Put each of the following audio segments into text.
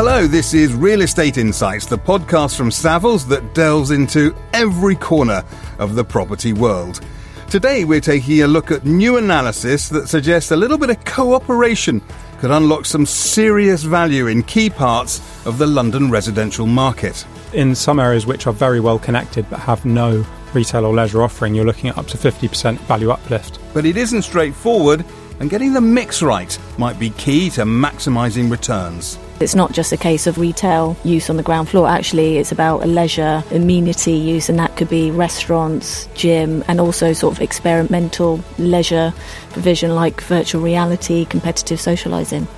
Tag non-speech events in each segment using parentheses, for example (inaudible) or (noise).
Hello, this is Real Estate Insights, the podcast from Savills that delves into every corner of the property world. Today, we're taking a look at new analysis that suggests a little bit of cooperation could unlock some serious value in key parts of the London residential market. In some areas which are very well connected but have no retail or leisure offering, you're looking at up to 50% value uplift. But it isn't straightforward, and getting the mix right might be key to maximising returns. It's not just a case of retail use on the ground floor, actually, it's about a leisure amenity use, and that could be restaurants, gym, and also sort of experiential leisure provision like virtual reality, competitive socialising.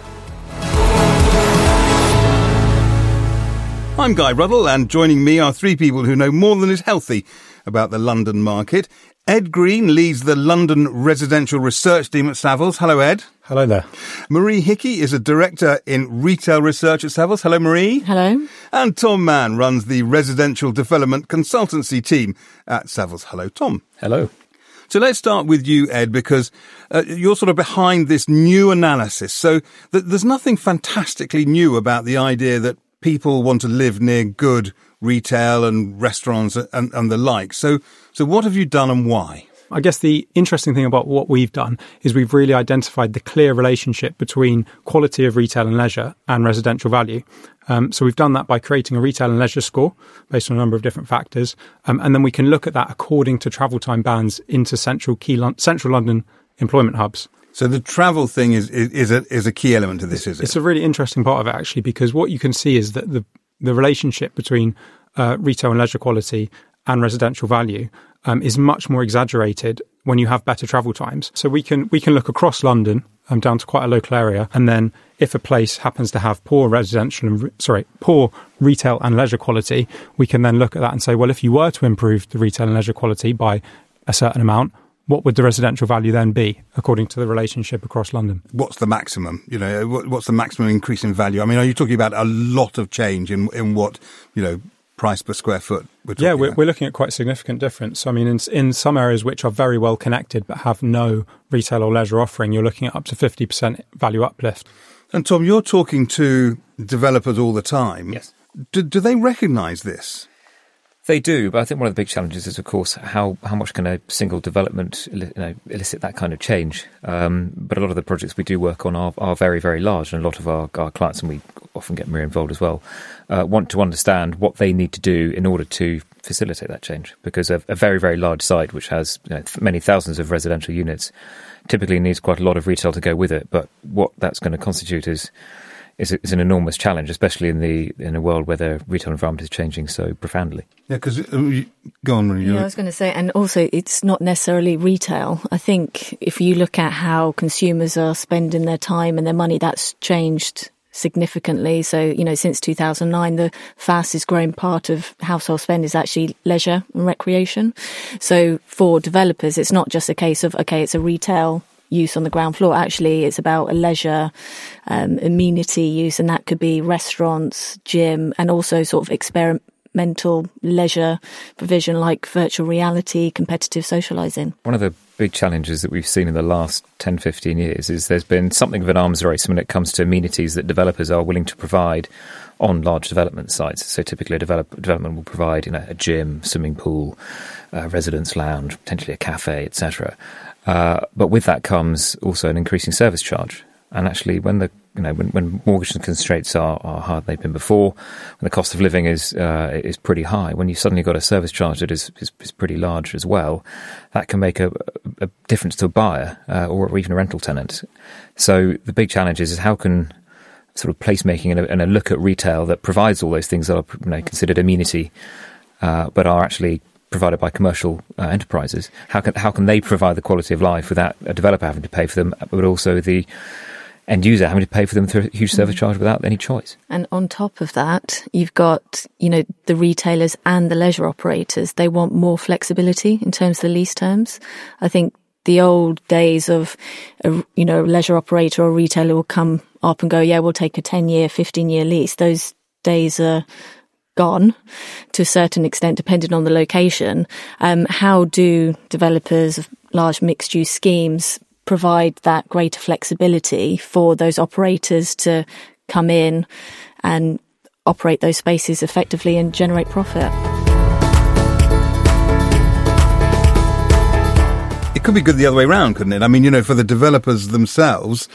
I'm Guy Ruddle, and joining me are three people who know more than is healthy about the London market. Ed Green leads the London Residential Research Team at Savills. Hello, Ed. Hello there. Marie Hickey is a director in retail research at Savills. Hello, Marie. Hello. And Tom Mann runs the residential development consultancy team at Savills. Hello, Tom. Hello. So let's start with you, Ed, because uh, you're sort of behind this new analysis. So th- there's nothing fantastically new about the idea that people want to live near good retail and restaurants and, and the like. So, so what have you done and why? I guess the interesting thing about what we've done is we've really identified the clear relationship between quality of retail and leisure and residential value. Um, so we've done that by creating a retail and leisure score based on a number of different factors, um, and then we can look at that according to travel time bands into central key Lon- central London employment hubs. So the travel thing is, is, is a is a key element to this, is it? It's a really interesting part of it actually because what you can see is that the the relationship between uh, retail and leisure quality and residential value um, is much more exaggerated when you have better travel times. So we can we can look across London um, down to quite a local area, and then if a place happens to have poor residential and re- sorry poor retail and leisure quality, we can then look at that and say, well, if you were to improve the retail and leisure quality by a certain amount, what would the residential value then be according to the relationship across London? What's the maximum? You know, what's the maximum increase in value? I mean, are you talking about a lot of change in in what you know price per square foot? We're yeah, we're, we're, looking at quite significant difference. I mean, in, in some areas which are very well connected but have no retail or leisure offering, you're looking at up to 50% value uplift. And Tom, you're talking to developers all the time. Yes. Do, do they recognise this? They do, but I think one of the big challenges is, of course, how, how much can a single development you know, elicit that kind of change. Um, but a lot of the projects we do work on are, are very, very large, and a lot of our, our clients, and we often get Marie involved as well, uh, want to understand what they need to do in order to facilitate that change. Because a, a very, very large site, which has you know, many thousands of residential units, typically needs quite a lot of retail to go with it. But what that's going to constitute is is, is an enormous challenge, especially in the in a world where the retail environment is changing so profoundly. Yeah, because uh, go on. Marie, yeah, I was going to say, and also it's not necessarily retail. I think if you look at how consumers are spending their time and their money, that's changed significantly. So, you know, since 2009, the fastest growing part of household spend is actually leisure and recreation. So for developers, it's not just a case of, okay, it's a retail use on the ground floor. Actually, it's about a leisure um, amenity use, and that could be restaurants, gym, and also sort of experiential leisure provision like virtual reality, competitive socializing. One of the big challenges that we've seen in the last 10, 15 years is there's been something of an arms race when it comes to amenities that developers are willing to provide on large development sites. So typically, a develop, development will provide you know, a gym, swimming pool, a residence lounge, potentially a cafe, etc. Uh, but with that comes also an increasing service charge. And actually, when the you know when, when mortgage constraints are, are higher than they've been before, when the cost of living is uh, is pretty high, when you've suddenly got a service charge that is, is, is pretty large as well, that can make a, a difference to a buyer uh, or even a rental tenant. So the big challenge is, is how can sort of placemaking and a, and a look at retail that provides all those things that are you know, considered amenity, uh, but are actually provided by commercial uh, enterprises. How can how can they provide the quality of life without a developer having to pay for them, but also the end user having to pay for them through a huge service mm. charge without any choice. And on top of that, you've got, you know, the retailers and the leisure operators. They want more flexibility in terms of the lease terms. I think the old days of, a, you know, a leisure operator or retailer will come up and go, yeah, we'll take a 10 year, 15 year lease. Those days are gone to a certain extent, depending on the location. Um, how do developers of large mixed use schemes provide that greater flexibility for those operators to come in and operate those spaces effectively and generate profit. It could be good the other way around, couldn't it? I mean, you know, for the developers themselves,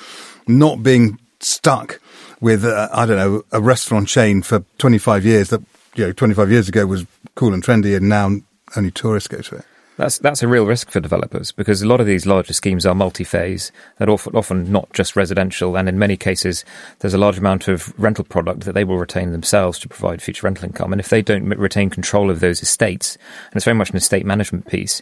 not being stuck with, uh, I don't know, a restaurant chain for 25 years that, you know, 25 years ago was cool and trendy and now only tourists go to it. That's that's a real risk for developers because a lot of these larger schemes are multi-phase. They're often, often not just residential, and in many cases, there's a large amount of rental product that they will retain themselves to provide future rental income. And if they don't retain control of those estates, and it's very much an estate management piece,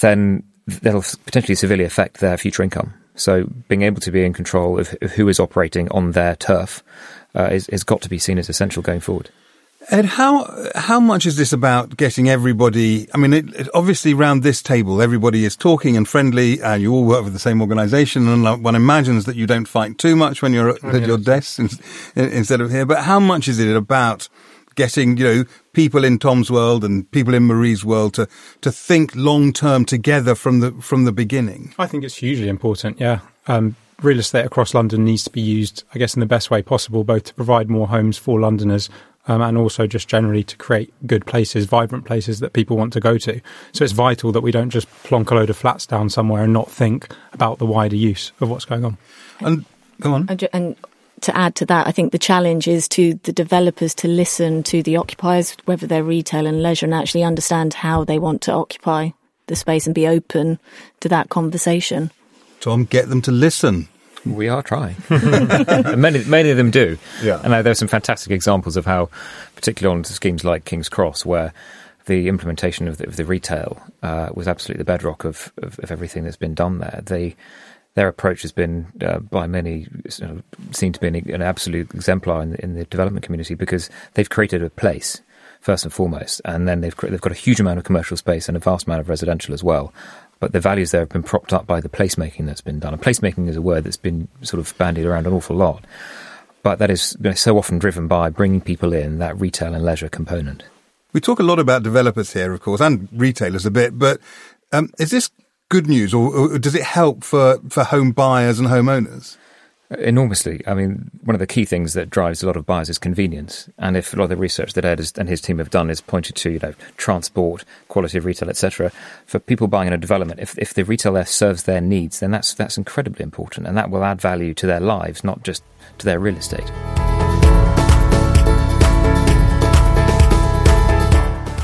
then that'll potentially severely affect their future income. So being able to be in control of, who is operating on their turf uh, is, has got to be seen as essential going forward. Ed, how how much is this about getting everybody? I mean, it, it, obviously, around this table, everybody is talking and friendly, and you all work with the same organisation, and one imagines that you don't fight too much when you're at your desks instead of here. But how much is it about getting you know people in Tom's world and people in Marie's world to to think long term together from the from the beginning? I think it's hugely important. Yeah. Um, real estate across London needs to be used, I guess, in the best way possible, both to provide more homes for Londoners um, and also just generally to create good places, vibrant places that people want to go to. So it's vital that we don't just plonk a load of flats down somewhere and not think about the wider use of what's going on. And go on. And, and to add to that, I think the challenge is to the developers to listen to the occupiers, whether they're retail and leisure, and actually understand how they want to occupy the space and be open to that conversation. Tom, get them to listen. We are trying. (laughs) many, many of them do. Yeah. And there are some fantastic examples of how, particularly on schemes like King's Cross, where the implementation of the, of the retail uh, was absolutely the bedrock of, of, of, everything that's been done there. They, their approach has been, uh, by many, you know, seen to be an, an absolute exemplar in the, in the development community because they've created a place first and foremost, and then they've they've got a huge amount of commercial space and a vast amount of residential as well but the values there have been propped up by the placemaking that's been done. And placemaking is a word that's been sort of bandied around an awful lot, but that is so often driven by bringing people in that retail and leisure component. We talk a lot about developers here, of course, and retailers a bit, but um, is this good news, or, or does it help for, for home buyers and homeowners? Enormously. I mean, one of the key things that drives a lot of buyers is convenience. And if a lot of the research that Ed and his team have done is pointed to, you know, transport, quality of retail, etc., for people buying in a development, if, if the retail there serves their needs, then that's that's incredibly important, and that will add value to their lives, not just to their real estate.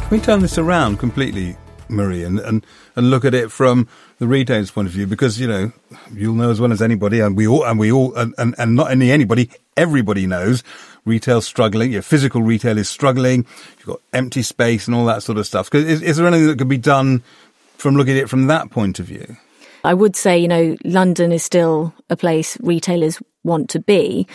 Can we turn this around completely, Marie, and, and, and look at it from the retailer's point of view, because you know you'll know as well as anybody, and we all and we all and, and, and not only anybody, everybody knows retail's struggling. Your physical retail is struggling. You've got empty space and all that sort of stuff. Is, is there anything that could be done from looking at it from that point of view? I would say, you know, London is still a place retailers want to be.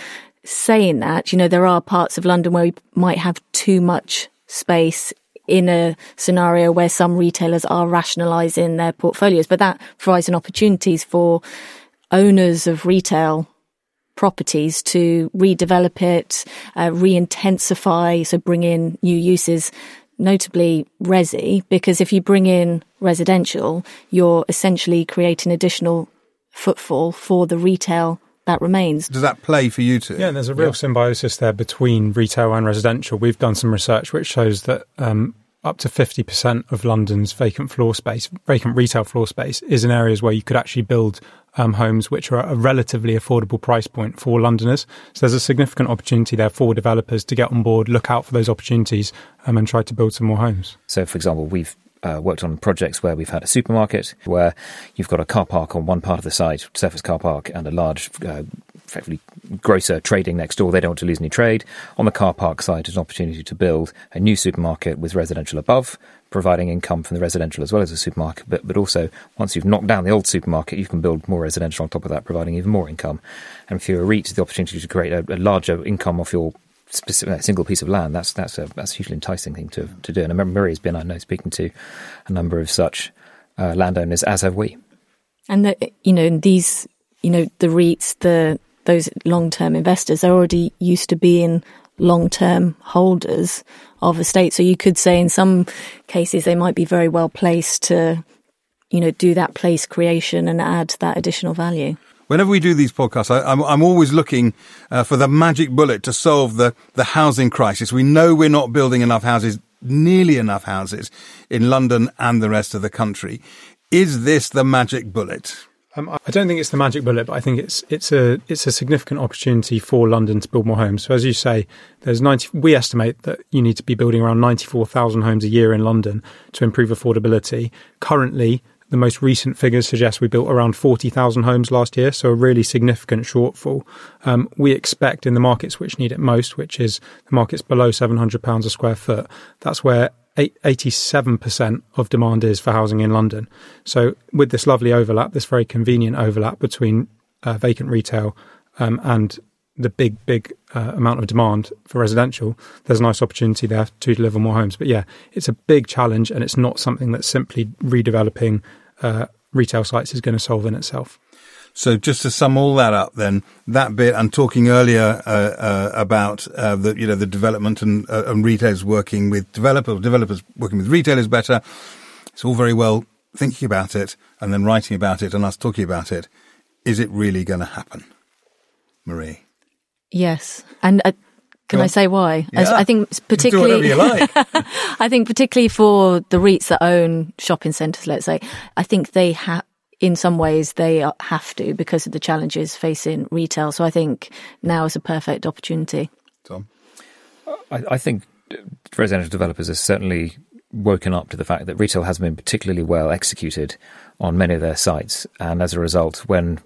Saying that, you know, there are parts of London where we might have too much space in a scenario where some retailers are rationalizing their portfolios, but that provides an opportunities for owners of retail properties to redevelop it, uh, re-intensify, so bring in new uses, notably resi, because if you bring in residential, you're essentially creating additional footfall for the retail that remains. Does that play for you too? Yeah, there's a real yeah. symbiosis there between retail and residential. We've done some research which shows that um, up to 50% of London's vacant floor space, vacant retail floor space, is in areas where you could actually build um, homes which are a relatively affordable price point for Londoners. So there's a significant opportunity there for developers to get on board, look out for those opportunities, um, and try to build some more homes. So, for example, we've uh, worked on projects where we've had a supermarket where you've got a car park on one part of the site, surface car park, and a large, uh, effectively grocer trading next door. They don't want to lose any trade. On the car park side, there's an opportunity to build a new supermarket with residential above, providing income from the residential as well as the supermarket. But, but also, once you've knocked down the old supermarket, you can build more residential on top of that, providing even more income. And you're a REIT, the opportunity to create a, a larger income off your specific single piece of land, that's that's a that's a hugely enticing thing to to do. And I remember Marie has been, I know, speaking to a number of such uh, landowners, as have we. And the, you know these, you know, the REITs, the those long term investors, are already used to being long term holders of estate. So you could say in some cases they might be very well placed to, you know, do that place creation and add that additional value. whenever we do these podcasts, I, am always looking uh, for the magic bullet to solve the, the housing crisis. We know we're not building enough houses, nearly enough houses in London and the rest of the country. Is this the magic bullet? Um, I don't think it's the magic bullet, but I think it's it's a it's a significant opportunity for London to build more homes. So as you say, there's ninety. We estimate that you need to be building around ninety four thousand homes a year in London to improve affordability. Currently, the most recent figures suggest we built around 40,000 homes last year, so a really significant shortfall. Um, we expect in the markets which need it most, which is the markets below £700 a square foot, that's where 87% of demand is for housing in London. So, with this lovely overlap, this very convenient overlap between uh, vacant retail um, and the big, big uh, amount of demand for residential, there's a nice opportunity there to deliver more homes. But yeah, it's a big challenge, and it's not something that simply redeveloping uh, retail sites is going to solve in itself. So just to sum all that up, then that bit and talking earlier uh, uh, about uh, the you know the development and, uh, and retailers working with developers, developers working with retailers better. It's all very well thinking about it and then writing about it and us talking about it. Is it really going to happen, Marie? Yes, and uh, can I say why? Yeah. As I think particularly, like. (laughs) I think particularly for the REITs that own shopping centres, let's say, I think they have. In some ways, they have to because of the challenges facing retail. So I think now is a perfect opportunity. Tom, I, I think residential developers have certainly woken up to the fact that retail has been particularly well executed on many of their sites, and as a result, when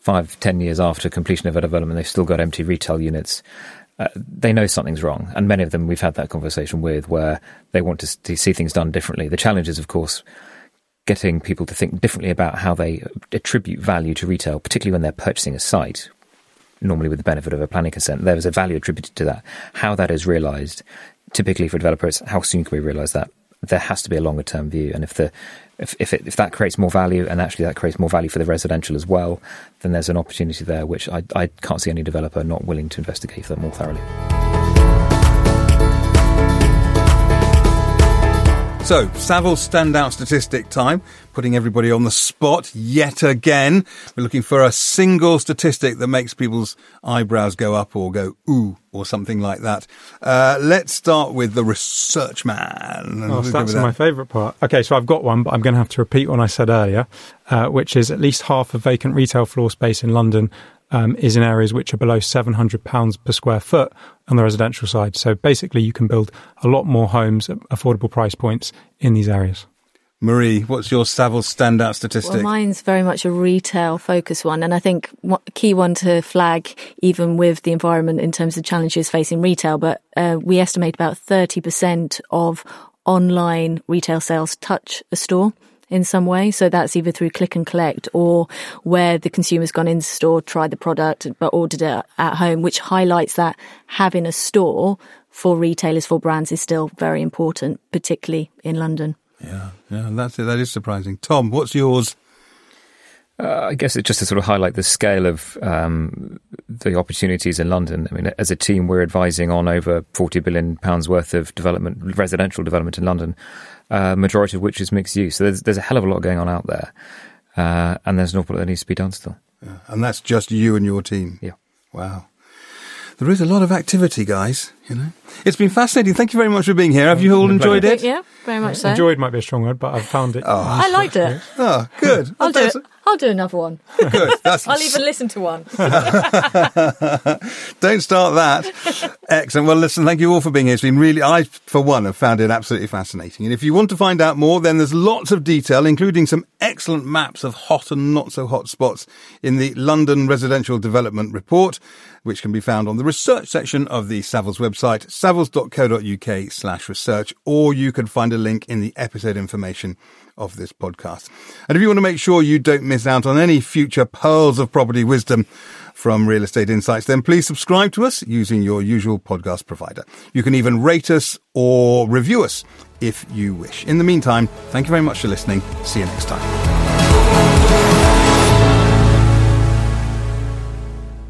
five, ten years after completion of a development, they've still got empty retail units. Uh, they know something's wrong, and many of them we've had that conversation with, where they want to, to see things done differently. The challenge is, of course, getting people to think differently about how they attribute value to retail, particularly when they're purchasing a site. Normally, with the benefit of a planning consent, there is a value attributed to that. How that is realised, typically for developers, how soon can we realise that? There has to be a longer term view, and if the if if, it, if that creates more value and actually that creates more value for the residential as well, then there's an opportunity there which I, I can't see any developer not willing to investigate that more thoroughly. So, Savills standout statistic time, putting everybody on the spot yet again. We're looking for a single statistic that makes people's eyebrows go up or go ooh or something like that. Uh, let's start with the research man. Oh, so that's that. my favourite part. Okay, so I've got one, but I'm going to have to repeat one I said earlier, uh, which is at least half of vacant retail floor space in London um, is in areas which are below £700 per square foot on the residential side. So basically, you can build a lot more homes at affordable price points in these areas. Marie, what's your Savills standout statistic? Well, mine's very much a retail focus one. And I think a key one to flag, even with the environment in terms of challenges facing retail, but uh, we estimate about 30% of online retail sales touch a store in some way. So that's either through click and collect or where the consumer's gone in store, tried the product, but ordered it at home, which highlights that having a store for retailers, for brands is still very important, particularly in London. Yeah, yeah, that's it. That is surprising. Tom, what's yours? Uh, I guess it's just to sort of highlight the scale of um, the opportunities in London. I mean, as a team, we're advising on over forty billion pounds worth of development, residential development in London uh, majority of which is mixed use. So there's, there's a hell of a lot going on out there, uh, and there's an awful lot that needs to be done still. Yeah. And that's just you and your team. Yeah. Wow. There is a lot of activity, guys. You know, it's been fascinating. Thank you very much for being here. Have you all enjoyed it? Yeah, very much so. Enjoyed might be a strong word, but I've found it. Oh. I liked it. Oh, good. I'll do it. I'll do another one. (laughs) Good. That's I'll even listen to one. (laughs) Don't start that. Excellent. Well, listen, thank you all for being here. It's been really, I, for one, have found it absolutely fascinating. And if you want to find out more, then there's lots of detail, including some excellent maps of hot and not so hot spots in the London Residential Development Report, which can be found on the research section of the Savills website, savills.co.uk slash research, or you can find a link in the episode information of this podcast. And if you want to make sure you don't miss out on any future pearls of property wisdom from Real Estate Insights, then please subscribe to us using your usual podcast provider. You can even rate us or review us if you wish. In the meantime, thank you very much for listening. See you next time.